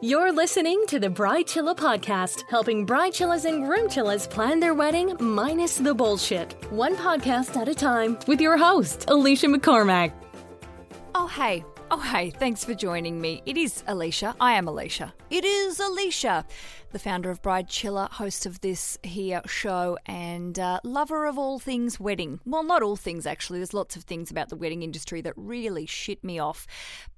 You're listening to the Bridechilla podcast, helping bridechillas and groomchillas plan their wedding minus the bullshit. One podcast at a time with your host, Aleisha McCormack. Oh, hey. Oh, hey, thanks for joining me. It is Aleisha. I am Aleisha. It is Aleisha, the founder of Bridechilla, host of this here show, and uh, lover of all things wedding. Well, not all things, actually. There's lots of things about the wedding industry that really shit me off.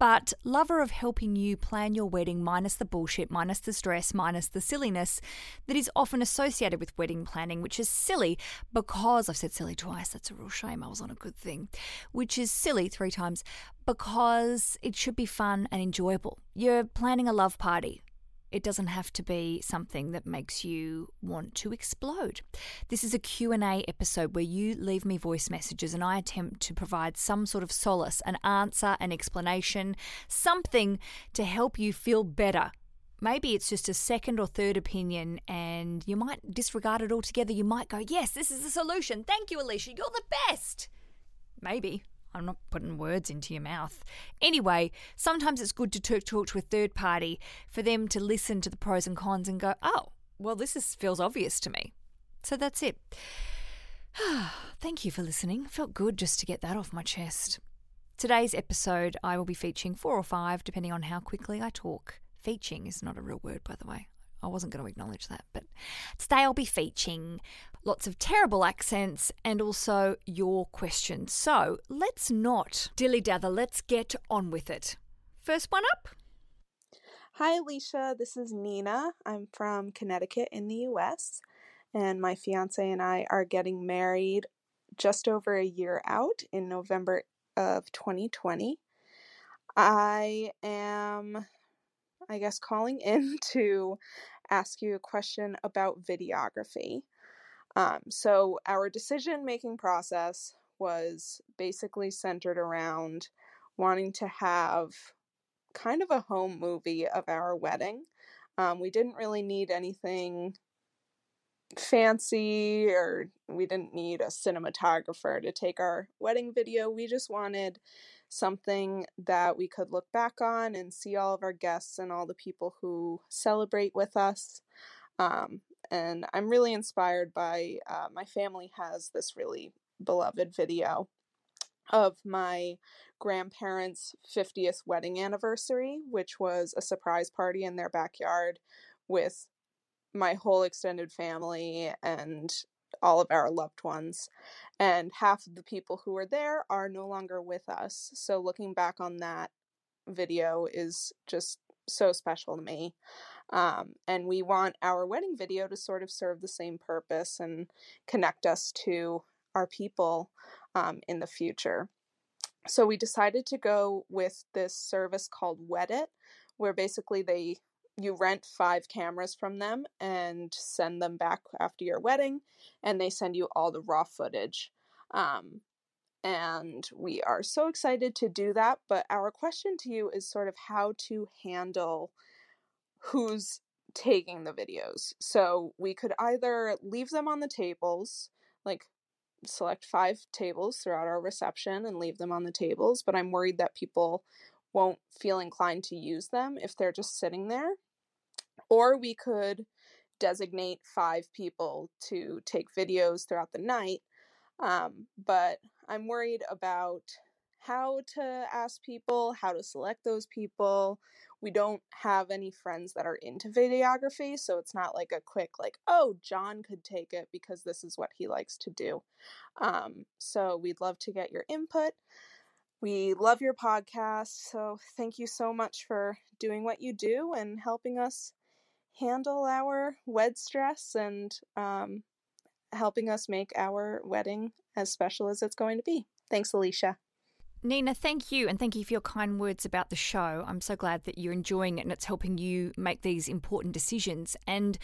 But lover of helping you plan your wedding minus the bullshit, minus the stress, minus the silliness that is often associated with wedding planning, which is silly because I've said silly twice. That's a real shame. I was on a good thing. Which is silly three times because it should be fun and enjoyable. You're planning a love party. It doesn't have to be something that makes you want to explode. This is a Q&A episode where you leave me voice messages and I attempt to provide some sort of solace, an answer, an explanation, something to help you feel better maybe it's just a second or third opinion and you might disregard it altogether. You might go, Yes, this is the solution. Thank you, Aleisha. You're the best. Maybe. I'm not putting words into your mouth. Anyway, sometimes it's good to talk, to a third party for them to listen to the pros and cons and go, oh, well, this is, feels obvious to me. So that's it. Thank you for listening. Felt good just to get that off my chest. Today's episode, I will be featuring four or five, depending on how quickly I talk. Featuring is not a real word, by the way. I wasn't going to acknowledge that, but today I'll be featuring lots of terrible accents and also your questions. So let's not dilly dather, let's get on with it. First one up. Hi, Aleisha. This is Nina. I'm from Connecticut in the US, and my fiance and I are getting married just over a year out in November of 2020. I am, I guess, calling in to ask you a question about videography. Um, so, our decision making process was basically centered around wanting to have kind of a home movie of our wedding. Um, we didn't really need anything fancy or we didn't need a cinematographer to take our wedding video. We just wanted something that we could look back on and see all of our guests and all the people who celebrate with us. Um, and I'm really inspired by uh, my family has this really beloved video of my grandparents' 50th wedding anniversary, which was a surprise party in their backyard with my whole extended family and all of our loved ones. And half of the people who were there are no longer with us. So looking back on that video is just so special to me. Um, and we want our wedding video to sort of serve the same purpose and connect us to our people um, in the future. So we decided to go with this service called Wedit, where basically they you rent five cameras from them and send them back after your wedding, and they send you all the raw footage. Um, and we are so excited to do that. But our question to you is sort of how to handle who's taking the videos. So we could either leave them on the tables, like select five tables throughout our reception and leave them on the tables, but I'm worried that people won't feel inclined to use them if they're just sitting there. Or we could designate five people to take videos throughout the night. Um, but I'm worried about how to ask people, how to select those people. We don't have any friends that are into videography, so it's not like a quick, like, oh, John could take it because this is what he likes to do. Um, so we'd love to get your input. We love your podcast, so thank you so much for doing what you do and helping us handle our wed stress and um, helping us make our wedding as special as it's going to be. Thanks, Aleisha. Nina, thank you, and thank you for your kind words about the show. I'm so glad that you're enjoying it and it's helping you make these important decisions. And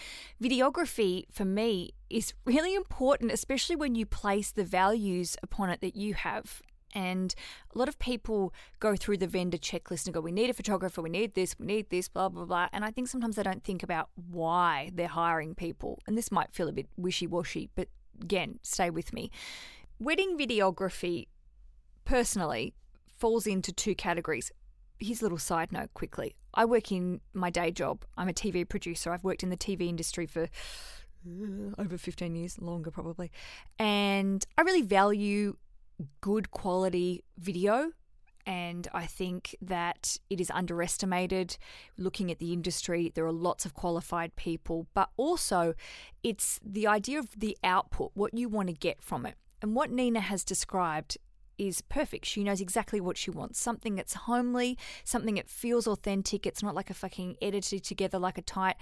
videography, for me, is really important, especially when you place the values upon it that you have. And a lot of people go through the vendor checklist and go, we need a photographer, we need this, we need this, blah, blah, blah. And I think sometimes they don't think about why they're hiring people. And this might feel a bit wishy washy, but again, stay with me. Wedding videography personally falls into two categories. here's a little side note quickly. I work in my day job. I'm a TV producer. I've worked in the TV industry for over 15 years, longer probably. And I really value good quality video. And I think that it is underestimated looking at the industry. There are lots of qualified people, but also it's the idea of the output, what you want to get from it. And what Nina has described is perfect. She knows exactly what she wants. Something that's homely, something that feels authentic. It's not like a fucking edited together like a tight,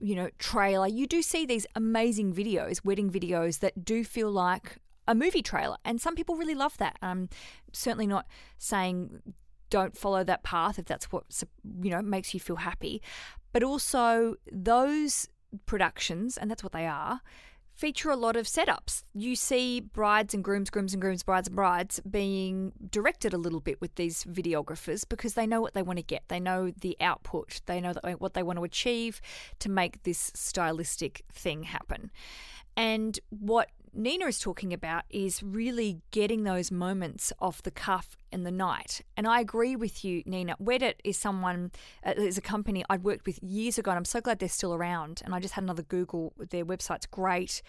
you know, trailer. You do see these amazing videos, wedding videos that do feel like a movie trailer, and some people really love that. I'm certainly not saying don't follow that path if that's what you know makes you feel happy, but also those productions, and that's what they are feature a lot of setups. You see brides and grooms, grooms and grooms, brides and brides being directed a little bit with these videographers because they know what they want to get. They know the output. They know what they want to achieve to make this stylistic thing happen. And what Nina is talking about is really getting those moments off the cuff in the night. And I agree with you, Nina. Wedit is someone, uh, is a company I'd worked with years ago, and I'm so glad they're still around. And I just had another Google. Their website's great.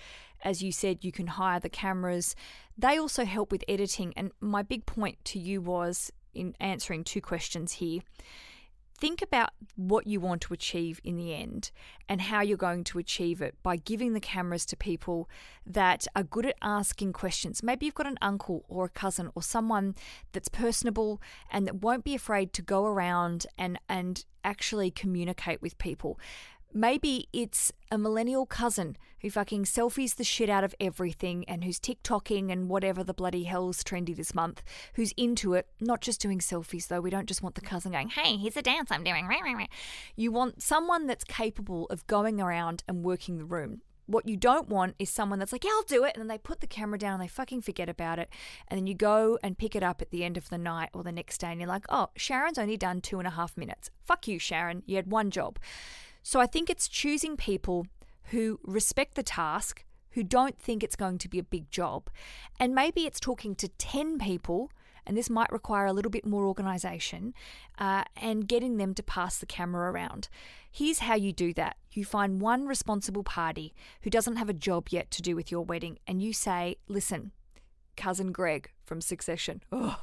As you said, you can hire the cameras. They also help with editing. And my big point to you was in answering two questions here think about what you want to achieve in the end and how you're going to achieve it by giving the cameras to people that are good at asking questions. Maybe you've got an uncle or a cousin or someone that's personable and that won't be afraid to go around and and actually communicate with people. Maybe it's a millennial cousin who fucking selfies the shit out of everything and who's TikToking and whatever the bloody hell's trendy this month, who's into it, not just doing selfies though. We don't just want the cousin going, hey, here's a dance I'm doing. You want someone that's capable of going around and working the room. What you don't want is someone that's like, yeah, I'll do it. And then they put the camera down and they fucking forget about it. And then you go and pick it up at the end of the night or the next day and you're like, oh, Sharon's only done two and a half minutes. Fuck you, Sharon. You had one job. So I think it's choosing people who respect the task, who don't think it's going to be a big job. And maybe it's talking to 10 people, and this might require a little bit more organization, uh, and getting them to pass the camera around. Here's how you do that you find one responsible party who doesn't have a job yet to do with your wedding, and you say, Listen, cousin Greg from Succession.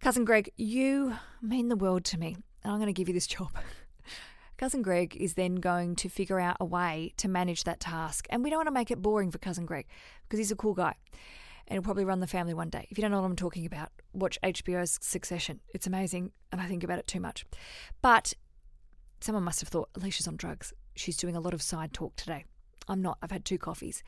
Cousin Greg, you mean the world to me, and I'm going to give you this job. Cousin Greg is then going to figure out a way to manage that task. And we don't want to make it boring for Cousin Greg because he's a cool guy and he'll probably run the family one day. If you don't know what I'm talking about, watch HBO's Succession. It's amazing, and I think about it too much. But someone must have thought Aleisha's on drugs. She's doing a lot of side talk today. I'm not. I've had two coffees.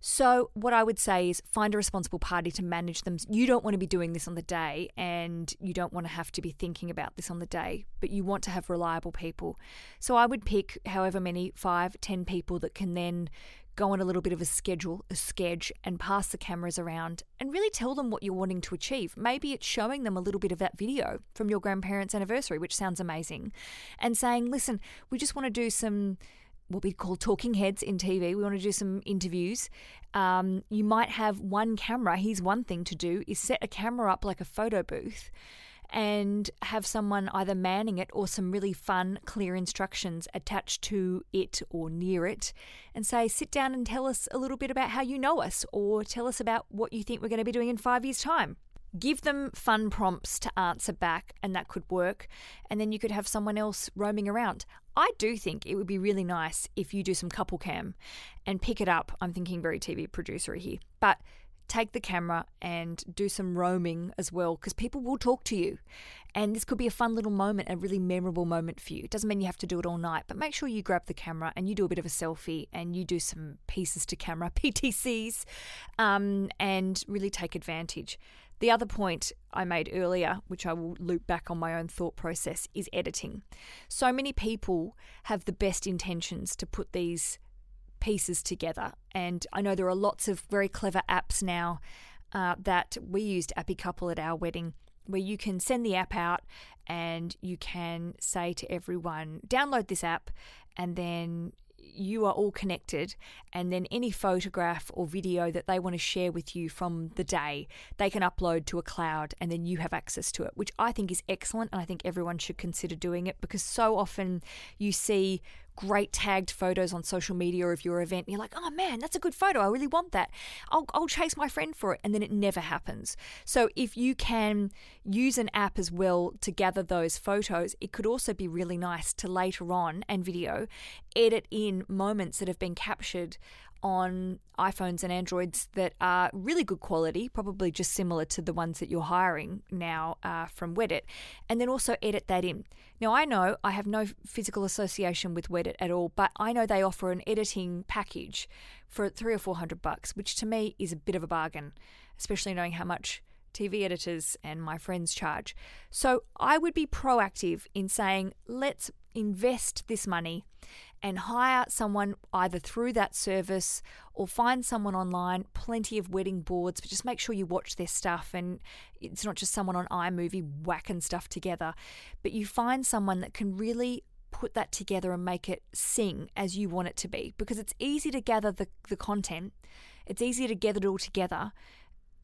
So, what I would say is find a responsible party to manage them. You don't want to be doing this on the day and you don't want to have to be thinking about this on the day, but you want to have reliable people. So, I would pick however many five, ten people that can then go on a little bit of a schedule, a sketch, and pass the cameras around and really tell them what you're wanting to achieve. Maybe it's showing them a little bit of that video from your grandparents' anniversary, which sounds amazing, and saying, listen, we just want to do some what we call talking heads in TV. We want to do some interviews. Um, you might have one camera. Here's one thing to do: is set a camera up like a photo booth, and have someone either manning it or some really fun, clear instructions attached to it or near it, and say, "Sit down and tell us a little bit about how you know us, or tell us about what you think we're going to be doing in five years' time." give them fun prompts to answer back, and that could work. And then you could have someone else roaming around. I do think it would be really nice if you do some couple cam and pick it up. I'm thinking very TV producer here, but take the camera and do some roaming as well because people will talk to you. And this could be a fun little moment, a really memorable moment for you. It doesn't mean you have to do it all night, but make sure you grab the camera and you do a bit of a selfie and you do some pieces to camera, PTCs, um, and really take advantage. The other point I made earlier, which I will loop back on my own thought process, is editing. So many people have the best intentions to put these pieces together. And I know there are lots of very clever apps now uh, that we used Appy Couple at our wedding, where you can send the app out and you can say to everyone, download this app, and then you are all connected, and then any photograph or video that they want to share with you from the day, they can upload to a cloud and then you have access to it, which I think is excellent. And I think everyone should consider doing it because so often you see great tagged photos on social media of your event. You're like, oh man, that's a good photo. I really want that. I'll, I'll chase my friend for it. And then it never happens. So if you can use an app as well to gather those photos, it could also be really nice to later on and video edit in moments that have been captured on iPhones and Androids that are really good quality, probably just similar to the ones that you're hiring now uh, from Wedit, and then also edit that in. Now, I know I have no physical association with Wedit at all, but I know they offer an editing package for three or four hundred bucks, which to me is a bit of a bargain, especially knowing how much TV editors and my friends charge. So I would be proactive in saying, let's invest this money and hire someone either through that service or find someone online. Plenty of wedding boards, but just make sure you watch their stuff and it's not just someone on iMovie whacking stuff together, but you find someone that can really put that together and make it sing as you want it to be because it's easy to gather the, the content, it's easy to gather it all together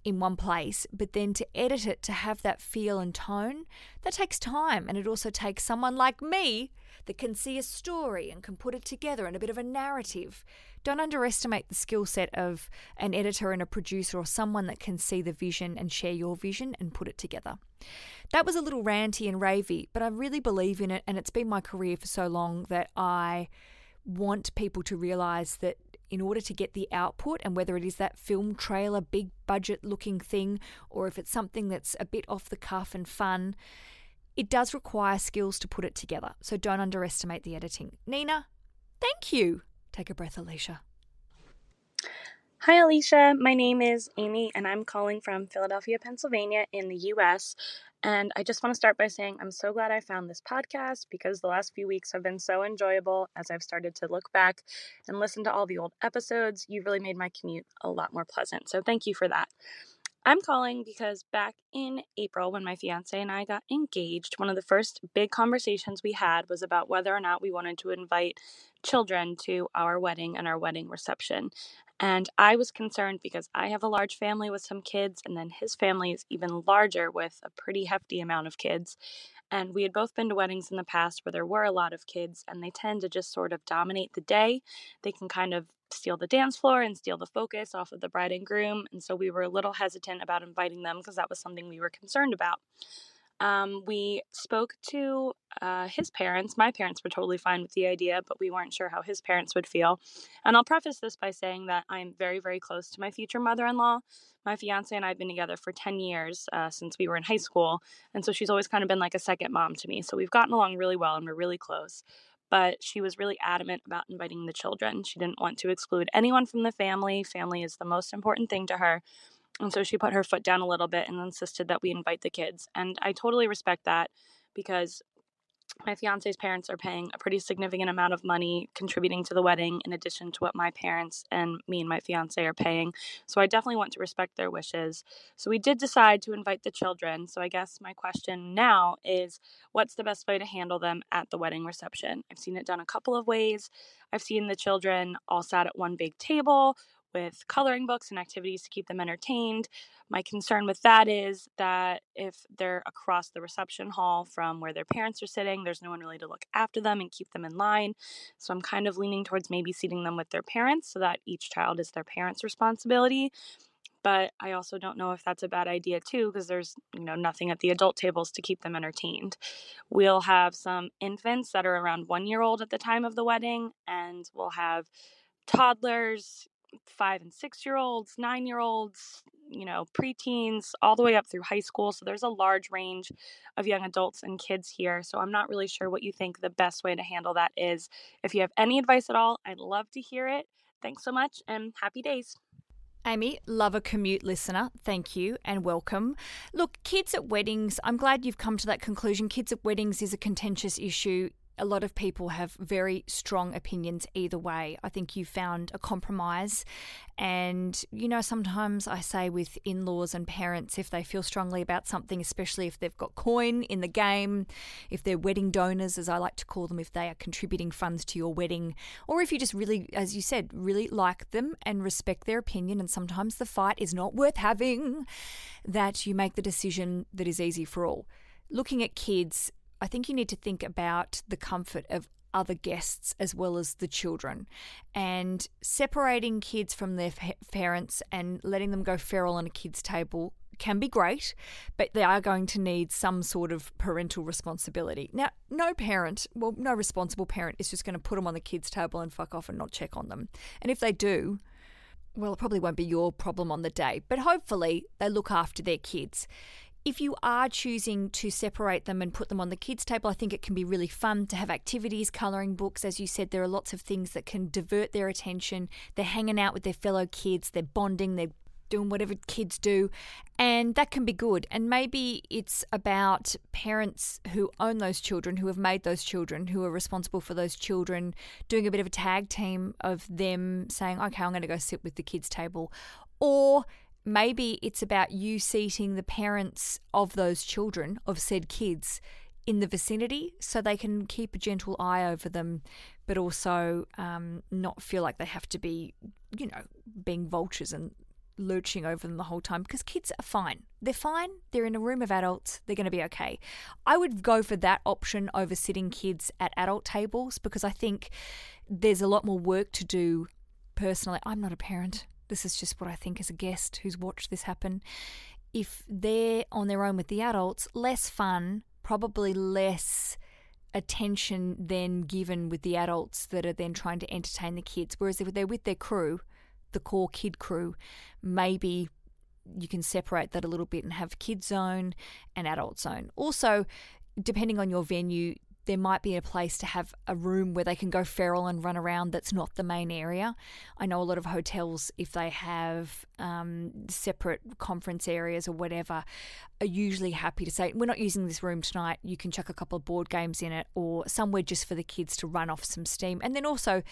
in one place, but then to edit it to have that feel and tone, that takes time. And it also takes someone like me that can see a story and can put it together and a bit of a narrative. Don't underestimate the skill set of an editor and a producer or someone that can see the vision and share your vision and put it together. That was a little ranty and ravey, but I really believe in it, and it's been my career for so long that I want people to realize that in order to get the output, and whether it is that film trailer, big budget looking thing, or if it's something that's a bit off the cuff and fun, it does require skills to put it together, so don't underestimate the editing. Nina, thank you. Take a breath, Aleisha. Hi, Aleisha. My name is Amy, and I'm calling from Philadelphia, Pennsylvania, in the US. And I just want to start by saying I'm so glad I found this podcast because the last few weeks have been so enjoyable as I've started to look back and listen to all the old episodes. You've really made my commute a lot more pleasant. So thank you for that. I'm calling because back in April, when my fiance and I got engaged, one of the first big conversations we had was about whether or not we wanted to invite children to our wedding and our wedding reception. And I was concerned because I have a large family with some kids, and then his family is even larger with a pretty hefty amount of kids. And we had both been to weddings in the past where there were a lot of kids, and they tend to just sort of dominate the day. They can kind of steal the dance floor and steal the focus off of the bride and groom. And so we were a little hesitant about inviting them because that was something we were concerned about. Um, we spoke to uh, his parents. My parents were totally fine with the idea, but we weren't sure how his parents would feel. And I'll preface this by saying that I'm very, very close to my future mother in law. My fiance and I have been together for 10 years uh, since we were in high school. And so she's always kind of been like a second mom to me. So we've gotten along really well and we're really close but she was really adamant about inviting the children. She didn't want to exclude anyone from the family. Family is the most important thing to her. And so she put her foot down a little bit and insisted that we invite the kids. And I totally respect that because my fiance's parents are paying a pretty significant amount of money contributing to the wedding in addition to what my parents and me and my fiance are paying. So I definitely want to respect their wishes. So we did decide to invite the children. So I guess my question now is what's the best way to handle them at the wedding reception? I've seen it done a couple of ways. I've seen the children all sat at one big table with coloring books and activities to keep them entertained. My concern with that is that if they're across the reception hall from where their parents are sitting, there's no one really to look after them and keep them in line. So I'm kind of leaning towards maybe seating them with their parents so that each child is their parents' responsibility. But I also don't know if that's a bad idea too, because there's you know nothing at the adult tables to keep them entertained. We'll have some infants that are around one year old at the time of the wedding, and we'll have toddlers, five and six year olds, nine year olds, you know, preteens, all the way up through high school. So there's a large range of young adults and kids here. So I'm not really sure what you think the best way to handle that is. If you have any advice at all, I'd love to hear it. Thanks so much and happy days. Amy, love a commute listener. Thank you and welcome. Look, kids at weddings, I'm glad you've come to that conclusion. Kids at weddings is a contentious issue a lot of people have very strong opinions either way. I think you found a compromise. And, you know, sometimes I say with in laws and parents, if they feel strongly about something, especially if they've got coin in the game, if they're wedding donors, as I like to call them, if they are contributing funds to your wedding, or if you just really, as you said, really like them and respect their opinion, and sometimes the fight is not worth having, that you make the decision that is easy for all. Looking at kids, I think you need to think about the comfort of other guests as well as the children. And separating kids from their parents and letting them go feral on a kids' table can be great, but they are going to need some sort of parental responsibility. Now, no parent, well, no responsible parent is just going to put them on the kids' table and fuck off and not check on them. And if they do, well, it probably won't be your problem on the day, but hopefully they look after their kids if you are choosing to separate them and put them on the kids' table, I think it can be really fun to have activities, colouring books. As you said, there are lots of things that can divert their attention. They're hanging out with their fellow kids, they're bonding, they're doing whatever kids do, and that can be good. And maybe it's about parents who own those children, who have made those children, who are responsible for those children, doing a bit of a tag team of them saying, okay, I'm going to go sit with the kids' table. Or maybe it's about you seating the parents of those children, of said kids, in the vicinity so they can keep a gentle eye over them, but also um, not feel like they have to be, you know, being vultures and lurching over them the whole time because kids are fine. They're fine. They're in a room of adults. They're going to be okay. I would go for that option over sitting kids at adult tables because I think there's a lot more work to do personally. I'm not a parent. This is just what I think as a guest who's watched this happen. If they're on their own with the adults, less fun, probably less attention than given with the adults that are then trying to entertain the kids. Whereas if they're with their crew, the core kid crew, maybe you can separate that a little bit and have kid zone and adult zone. Also, depending on your venue, there might be a place to have a room where they can go feral and run around that's not the main area. I know a lot of hotels, if they have um, separate conference areas or whatever, are usually happy to say, We're not using this room tonight. You can chuck a couple of board games in it or somewhere just for the kids to run off some steam. And then also,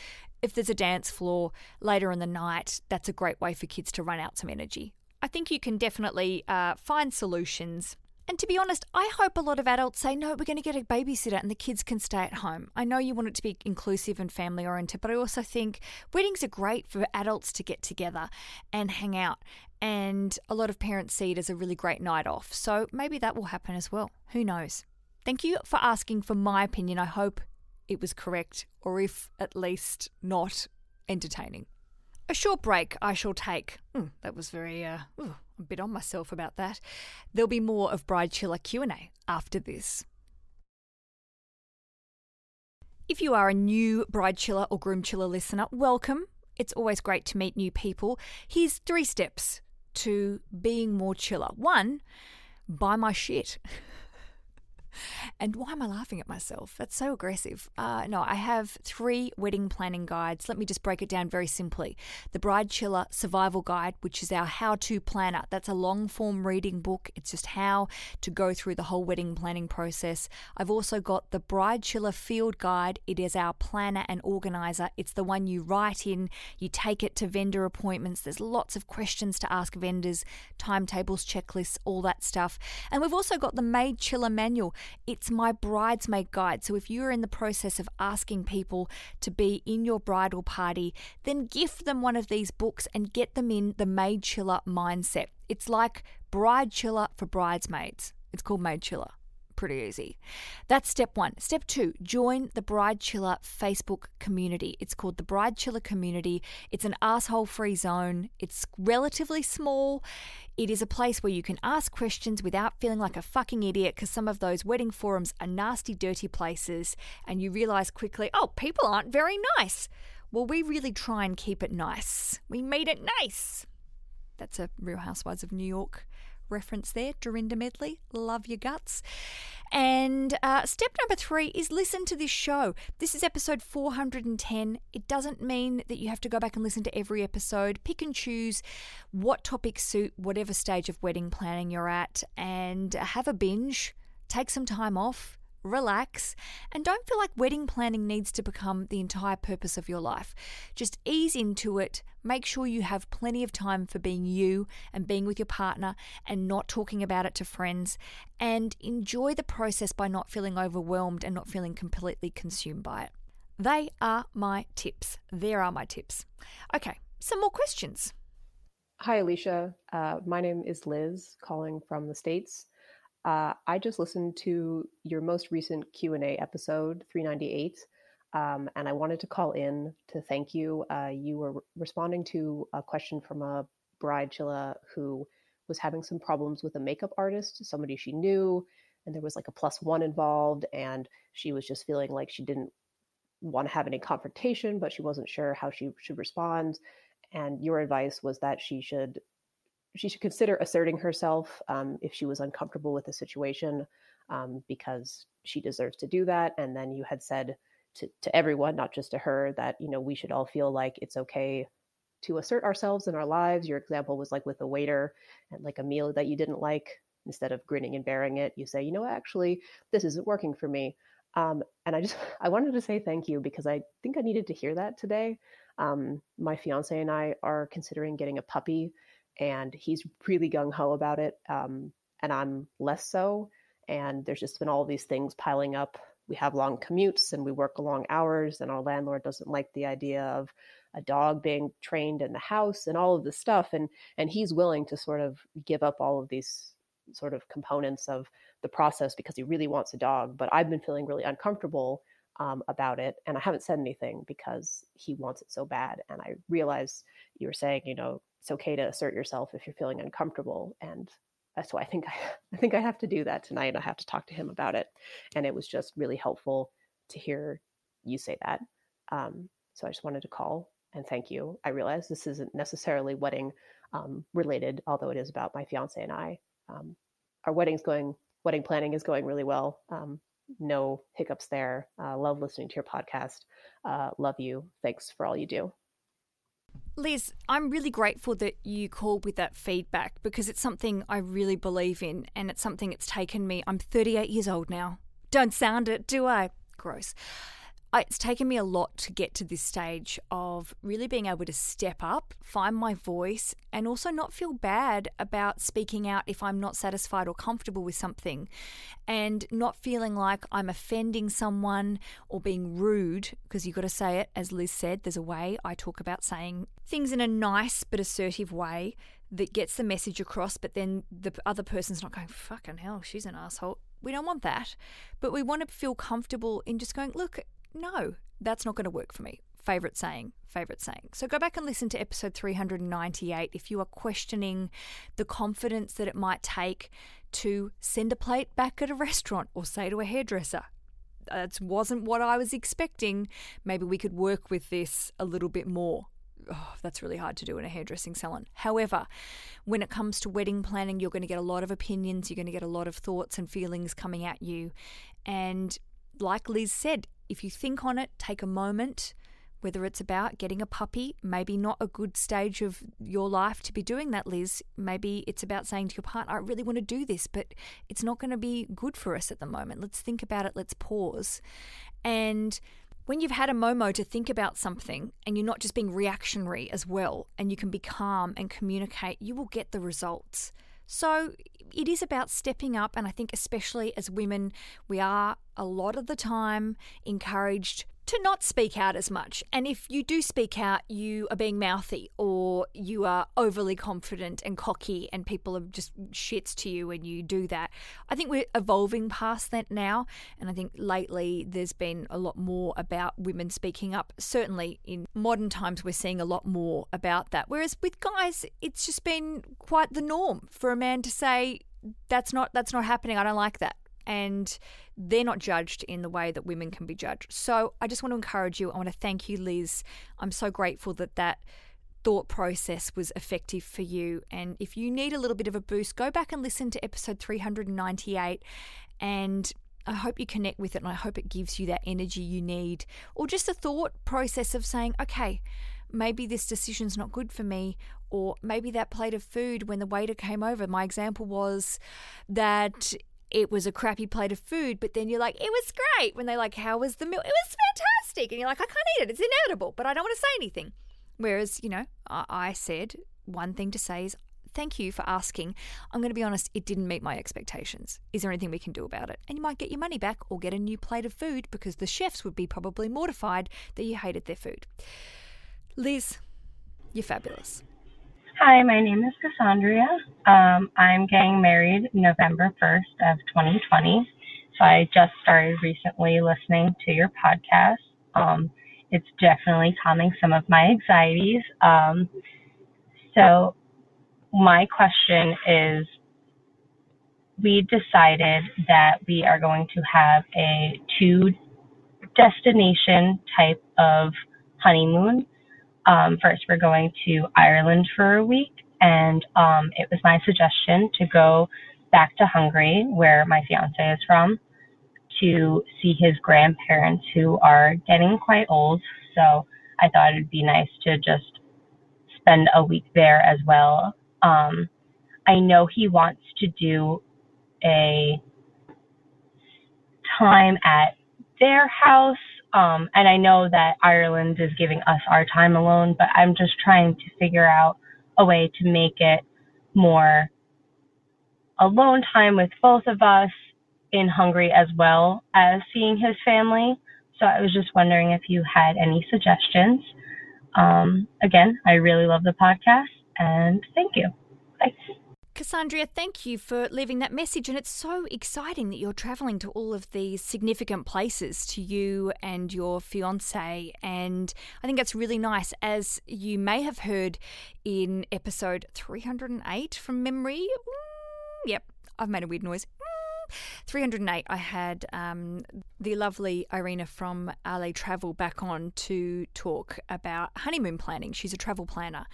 if there's a dance floor later in the night, that's a great way for kids to run out some energy. I think you can definitely uh, find solutions and to be honest, I hope a lot of adults say, no, we're going to get a babysitter and the kids can stay at home. I know you want it to be inclusive and family oriented, but I also think weddings are great for adults to get together and hang out. And a lot of parents see it as a really great night off. So maybe that will happen as well. Who knows? Thank you for asking for my opinion. I hope it was correct, or if at least not entertaining. A short break I shall take. Mm, that was very, uh, ooh, a bit on myself about that. There'll be more of Bridechilla Q&A after this. If you are a new Bridechilla or Groomchilla listener, welcome. It's always great to meet new people. Here's three steps to being more chiller. One, buy my shit. And why am I laughing at myself? That's so aggressive. Uh, no, I have three wedding planning guides. Let me just break it down very simply. The Bridechilla Survival Guide, which is our how to planner. That's a long form reading book. It's just how to go through the whole wedding planning process. I've also got the Bridechilla Field Guide. It is our planner and organizer. It's the one you write in, you take it to vendor appointments. There's lots of questions to ask vendors, timetables, checklists, all that stuff. And we've also got the Maidchilla Manual. It's my bridesmaid guide. So if you're in the process of asking people to be in your bridal party, then gift them one of these books and get them in the maidchilla mindset. It's like bridechilla for bridesmaids. It's called maid chilla pretty easy. That's step one. Step two, join the Bride Chilla Facebook community. It's called the Bride Chilla Community. It's an asshole free zone. It's relatively small. It is a place where you can ask questions without feeling like a fucking idiot because some of those wedding forums are nasty, dirty places, and you realize quickly, oh, people aren't very nice. Well, we really try and keep it nice. We made it nice. That's a Real Housewives of New York reference there, Dorinda Medley. Love your guts. And uh, step number three is listen to this show. This is episode 410. It doesn't mean that you have to go back and listen to every episode. Pick and choose what topics suit whatever stage of wedding planning you're at and have a binge. Take some time off relax, and don't feel like wedding planning needs to become the entire purpose of your life. Just ease into it. Make sure you have plenty of time for being you and being with your partner and not talking about it to friends. And enjoy the process by not feeling overwhelmed and not feeling completely consumed by it. They are my tips. There are my tips. Okay, some more questions. Hi, Aleisha. Uh, my name is Liz, calling from the States. Uh, I just listened to your most recent Q&A episode, 398, um, and I wanted to call in to thank you. Uh, you were re- responding to a question from a bride, Chilla, who was having some problems with a makeup artist, somebody she knew, and there was like a plus one involved, and she was just feeling like she didn't want to have any confrontation, but she wasn't sure how she should respond. And your advice was that she should she should consider asserting herself um, if she was uncomfortable with the situation, um, because she deserves to do that. And then you had said to, to everyone, not just to her, that you know we should all feel like it's okay to assert ourselves in our lives. Your example was like with a waiter and like a meal that you didn't like. Instead of grinning and bearing it, you say, you know, actually, this isn't working for me. Um, and I just I wanted to say thank you because I think I needed to hear that today. Um, my fiance and I are considering getting a puppy, and he's really gung ho about it, um, and I'm less so. And there's just been all these things piling up. We have long commutes and we work long hours, and our landlord doesn't like the idea of a dog being trained in the house and all of this stuff. And and he's willing to sort of give up all of these sort of components of the process because he really wants a dog. But I've been feeling really uncomfortable um, about it, and I haven't said anything because he wants it so bad. And I realize you were saying, you know, it's okay to assert yourself if you're feeling uncomfortable, and why I think I, I think I have to do that tonight. I have to talk to him about it, and it was just really helpful to hear you say that. Um, so I just wanted to call and thank you. I realize this isn't necessarily wedding um, related, although it is about my fiance and I. Um, our wedding's going, wedding planning is going really well. Um, no hiccups there. Uh, love listening to your podcast. Uh, love you. Thanks for all you do. Liz, I'm really grateful that you called with that feedback because it's something I really believe in and it's something it's taken me. I'm 38 years old now. Don't sound it, do I? Gross it's taken me a lot to get to this stage of really being able to step up, find my voice, and also not feel bad about speaking out if I'm not satisfied or comfortable with something, and not feeling like I'm offending someone or being rude, because you've got to say it. As Liz said, there's a way I talk about saying things in a nice but assertive way that gets the message across, but then the other person's not going, fucking hell, she's an asshole. We don't want that. But we want to feel comfortable in just going, look, no, that's not going to work for me. Favorite saying, favorite saying. So go back and listen to episode 398 if you are questioning the confidence that it might take to send a plate back at a restaurant or say to a hairdresser, that wasn't what I was expecting. Maybe we could work with this a little bit more. Oh, that's really hard to do in a hairdressing salon. However, when it comes to wedding planning, you're going to get a lot of opinions, you're going to get a lot of thoughts and feelings coming at you. And like Liz said, if you think on it, take a moment, whether it's about getting a puppy, maybe not a good stage of your life to be doing that, Liz. Maybe it's about saying to your partner, I really want to do this, but it's not going to be good for us at the moment. Let's think about it, let's pause. And when you've had a momo to think about something and you're not just being reactionary as well, and you can be calm and communicate, you will get the results. So it is about stepping up, and I think, especially as women, we are a lot of the time encouraged to not speak out as much. And if you do speak out, you are being mouthy or you are overly confident and cocky, and people are just shits to you when you do that. I think we're evolving past that now. And I think lately there's been a lot more about women speaking up. Certainly in modern times, we're seeing a lot more about that. Whereas with guys, it's just been quite the norm for a man to say, that's not that's not happening. I don't like that and they're not judged in the way that women can be judged. So I just want to encourage you. I want to thank you, Liz. I'm so grateful that that thought process was effective for you. And if you need a little bit of a boost, go back and listen to episode 398 and I hope you connect with it and I hope it gives you that energy you need or just a thought process of saying, okay, maybe this decision's not good for me or maybe that plate of food when the waiter came over my example was that it was a crappy plate of food, but then you're like, it was great. When they're like, how was the meal? It was fantastic. And you're like, I can't eat it. It's inedible, but I don't want to say anything. Whereas, you know, I said one thing to say is, thank you for asking. I'm going to be honest, it didn't meet my expectations. Is there anything we can do about it? And you might get your money back or get a new plate of food because the chefs would be probably mortified that you hated their food. Liz, you're fabulous. Hi, my name is Cassandra. Um, I'm getting married November 1st of 2020. So I just started recently listening to your podcast. Um, it's definitely calming some of my anxieties. Um, so my question is, we decided that we are going to have a two destination type of honeymoon um, first, we're going to Ireland for a week, and um, it was my suggestion to go back to Hungary, where my fiance is from, to see his grandparents who are getting quite old. So I thought it'd be nice to just spend a week there as well. Um, I know he wants to do a time at their house um, and I know that Ireland is giving us our time alone, but I'm just trying to figure out a way to make it more alone time with both of us in Hungary as well as seeing his family. So I was just wondering if you had any suggestions. Um, again, I really love the podcast and thank you. Bye. Cassandra, thank you for leaving that message. And it's so exciting that you're traveling to all of these significant places to you and your fiance. And I think that's really nice. As you may have heard in episode 308 from memory. Mm, yep, I've made a weird noise. Mm, 308, I had um, the lovely Irina from Ale Travel back on to talk about honeymoon planning. She's a travel planner.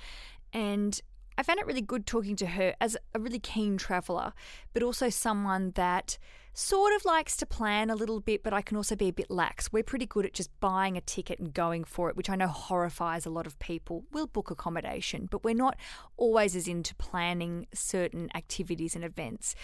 And I found it really good talking to her as a really keen traveller, but also someone that sort of likes to plan a little bit, but I can also be a bit lax. We're pretty good at just buying a ticket and going for it, which I know horrifies a lot of people. We'll book accommodation, but we're not always as into planning certain activities and events.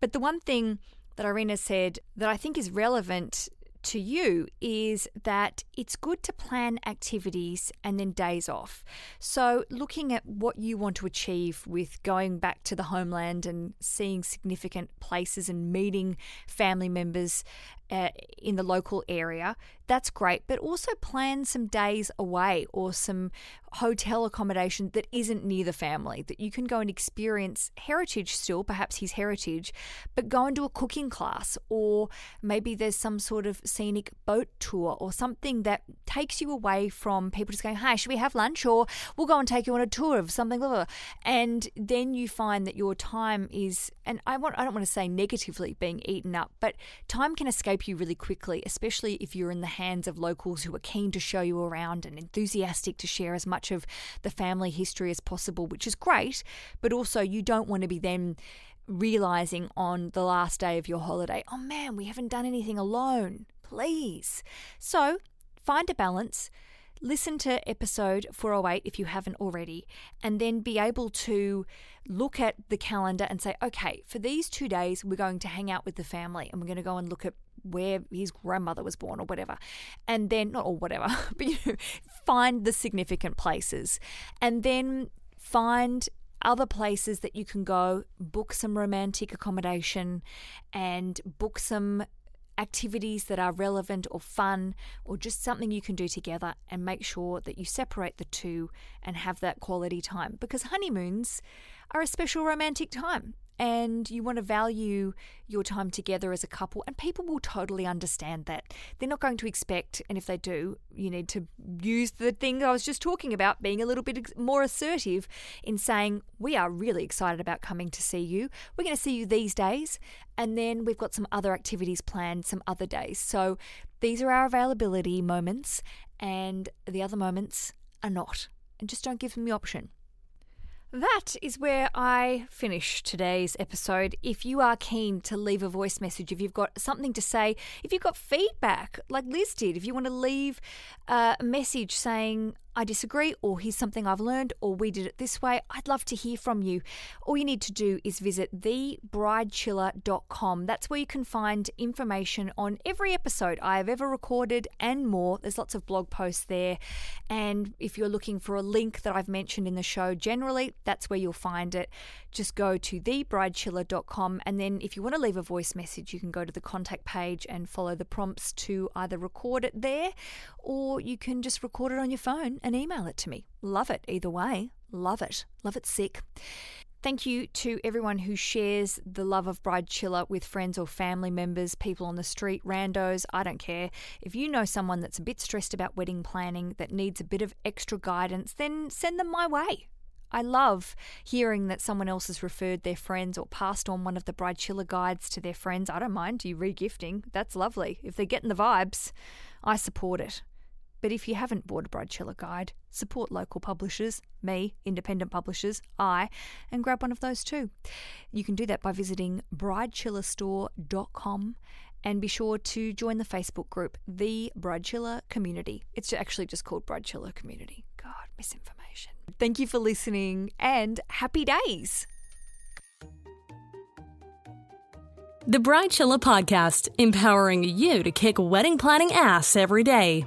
But the one thing that Irina said that I think is relevant to you is that it's good to plan activities and then days off. So, looking at what you want to achieve with going back to the homeland and seeing significant places and meeting family members in the local area, that's great. But also plan some days away or some hotel accommodation that isn't near the family, that you can go and experience heritage still, perhaps his heritage, but go and do a cooking class, or maybe there's some sort of scenic boat tour or something that takes you away from people just going, Hey, should we have lunch? Or we'll go and take you on a tour of something, blah, blah. and then you find that your time is, and I want I don't want to say negatively being eaten up, but time can escape you really quickly, especially if you're in the hands of locals who are keen to show you around and enthusiastic to share as much of the family history as possible, which is great, but also you don't want to be then realizing on the last day of your holiday, oh man, we haven't done anything alone. Please. So find a balance listen to episode 408 if you haven't already, and then be able to look at the calendar and say, okay, for these two days, we're going to hang out with the family and we're going to go and look at where his grandmother was born or whatever. And then, not or whatever, but you know, find the significant places and then find other places that you can go, book some romantic accommodation and book some activities that are relevant or fun or just something you can do together and make sure that you separate the two and have that quality time because honeymoons are a special romantic time and you want to value your time together as a couple, and people will totally understand that. They're not going to expect, and if they do, you need to use the thing I was just talking about, being a little bit more assertive in saying, We are really excited about coming to see you. We're going to see you these days, and then we've got some other activities planned some other days. So these are our availability moments, and the other moments are not. And just don't give them the option. That is where I finish today's episode. If you are keen to leave a voice message, if you've got something to say, if you've got feedback, like Liz did, if you want to leave a message saying, I disagree, or here's something I've learned, or we did it this way. I'd love to hear from you. All you need to do is visit thebridechilla.com. That's where you can find information on every episode I have ever recorded and more. There's lots of blog posts there. And if you're looking for a link that I've mentioned in the show, generally, that's where you'll find it. Just go to thebridechilla.com. And then if you want to leave a voice message, you can go to the contact page and follow the prompts to either record it there or you can just record it on your phone and email it to me. Love it either way. Love it. Love it sick. Thank you to everyone who shares the love of Bridechilla with friends or family members, people on the street, randos, I don't care. If you know someone that's a bit stressed about wedding planning, that needs a bit of extra guidance, then send them my way. I love hearing that someone else has referred their friends or passed on one of the Bridechilla guides to their friends. I don't mind you regifting. That's lovely. If they're getting the vibes, I support it. But if you haven't bought a Bridechilla guide, support local publishers, me, independent publishers, I, and grab one of those too. You can do that by visiting bridechillastore.com and be sure to join the Facebook group, The Bridechilla Community. It's actually just called Bridechilla Community. God, misinformation. Thank you for listening and happy days. The Bridechilla Podcast, empowering you to kick wedding planning ass every day.